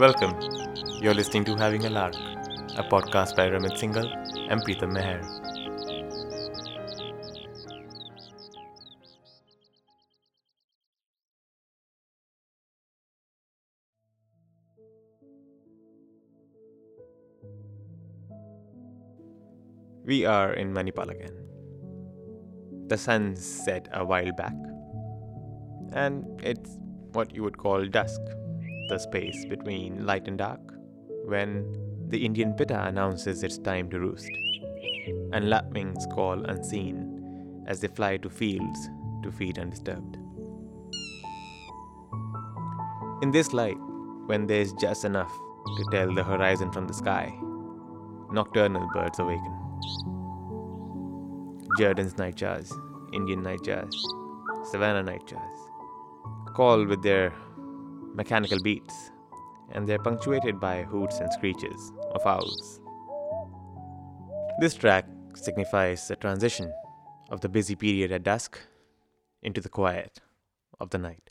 Welcome. You're listening to Having a Lark, a podcast by Ramit Singhal and Preetham Meher. We are in Manipal again. The sun set a while back, and it's what you would call dusk, the space between light and dark, when the Indian pitta announces it's time to roost, and lapwings call unseen as they fly to fields to feed undisturbed. In this light, when there's just enough to tell the horizon from the sky, nocturnal birds awaken. Jerdon's nightjars, Indian nightjars, Savannah nightjars, call with their mechanical beats, and they're punctuated by hoots and screeches of owls. This track signifies a transition of the busy period at dusk into the quiet of the night.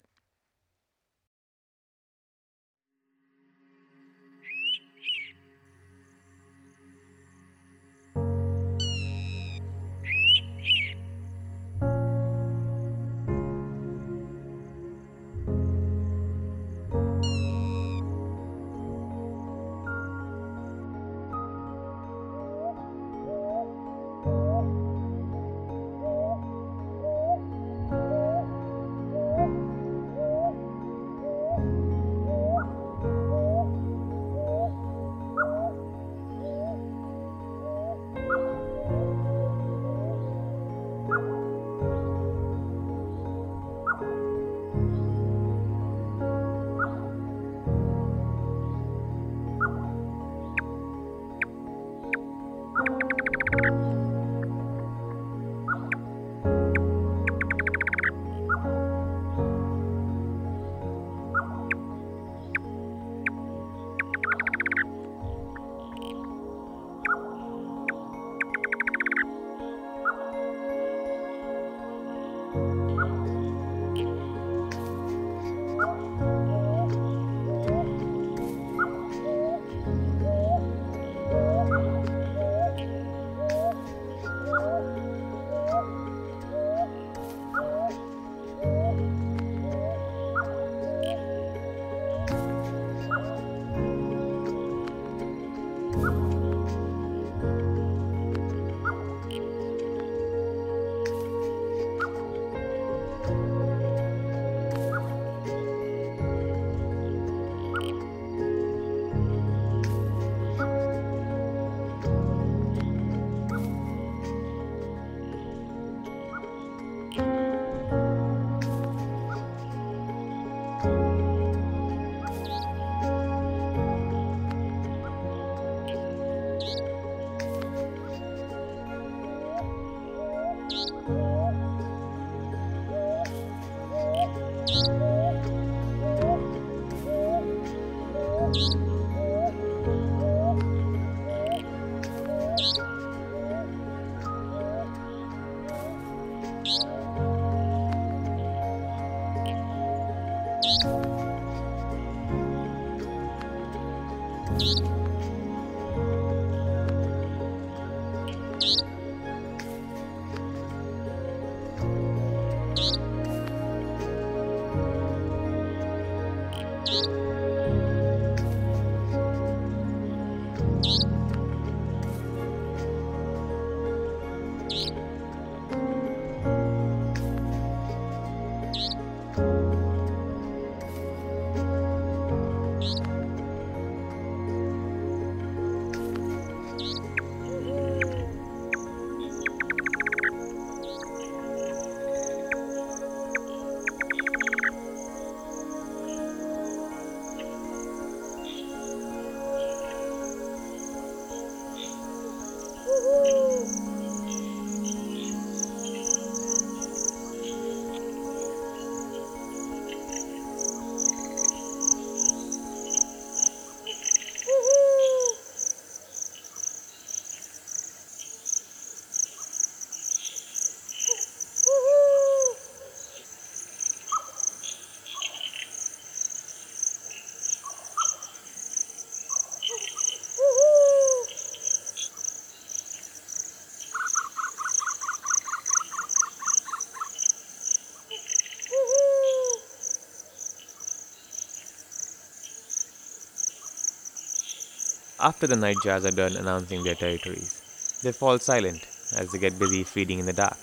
After the nightjars are done announcing their territories, they fall silent as they get busy feeding in the dark.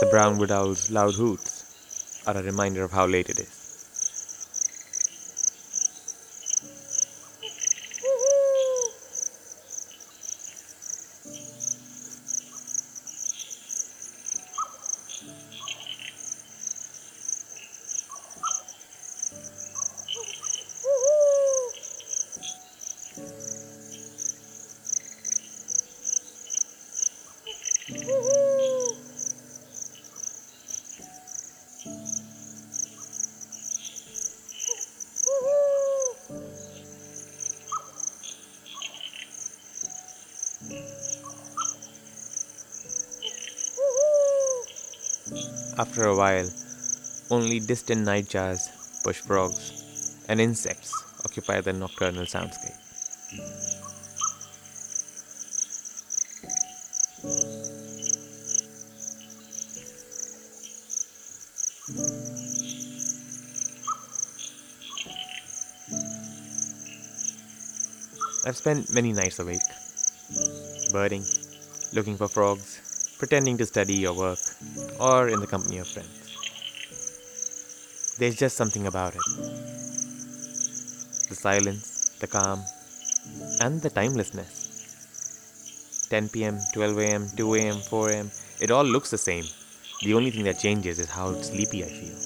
The brown wood owl's loud hoots are a reminder of how late it is. After a while, only distant nightjars, bush frogs, and insects occupy the nocturnal soundscape. I've spent many nights awake, birding, looking for frogs, pretending to study or work, or in the company of friends. There's just something about it. The silence, the calm, and the timelessness. 10 pm, 12 am, 2 am, 4 am, it all looks the same. The only thing that changes is how sleepy I feel.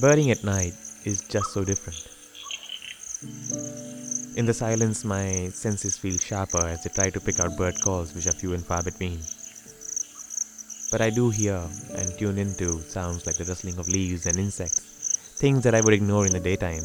Birding at night is just so different. In the silence, my senses feel sharper as I try to pick out bird calls which are few and far between. But I do hear and tune into sounds like the rustling of leaves and insects, things that I would ignore in the daytime.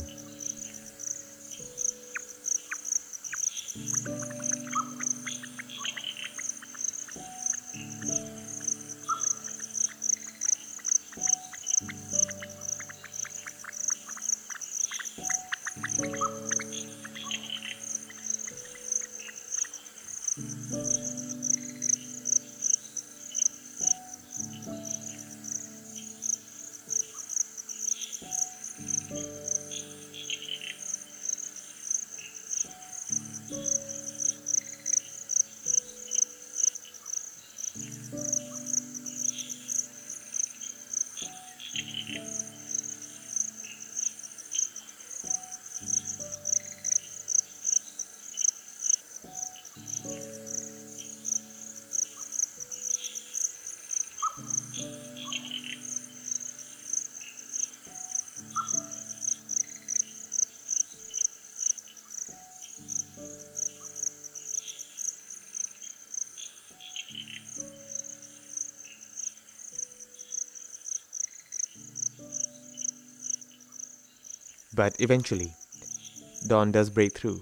But eventually, dawn does break through.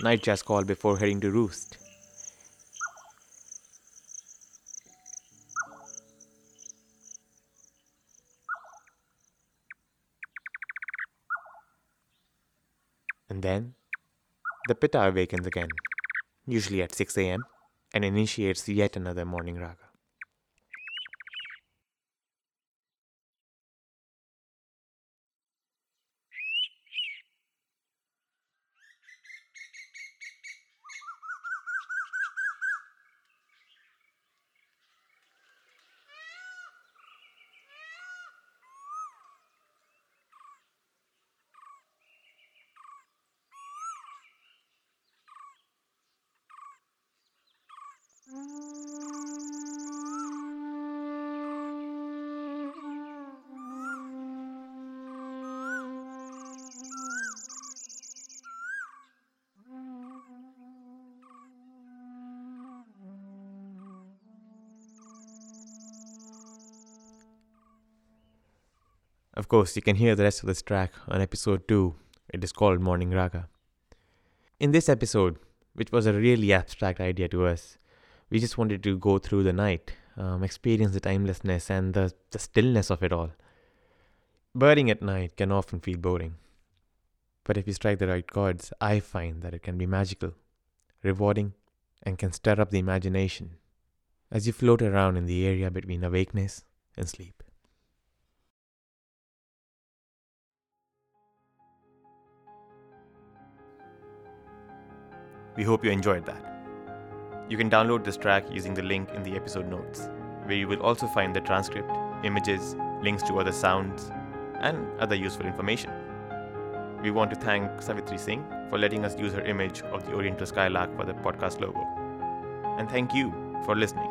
Nightjars call before heading to roost. And then, the pitta awakens again, usually at 6 am, and initiates yet another morning raga. Of course, you can hear the rest of this track on episode 2. It is called Morning Raga. In this episode, which was a really abstract idea to us, we just wanted to go through the night, um, experience the timelessness and the, the stillness of it all. Birding at night can often feel boring. But if you strike the right chords, I find that it can be magical, rewarding, and can stir up the imagination as you float around in the area between awakeness and sleep. We hope you enjoyed that. You can download this track using the link in the episode notes, where you will also find the transcript, images, links to other sounds, and other useful information. We want to thank Savitri Singh for letting us use her image of the Oriental Skylark for the podcast logo. And thank you for listening.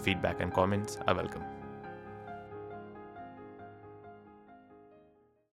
Feedback and comments are welcome.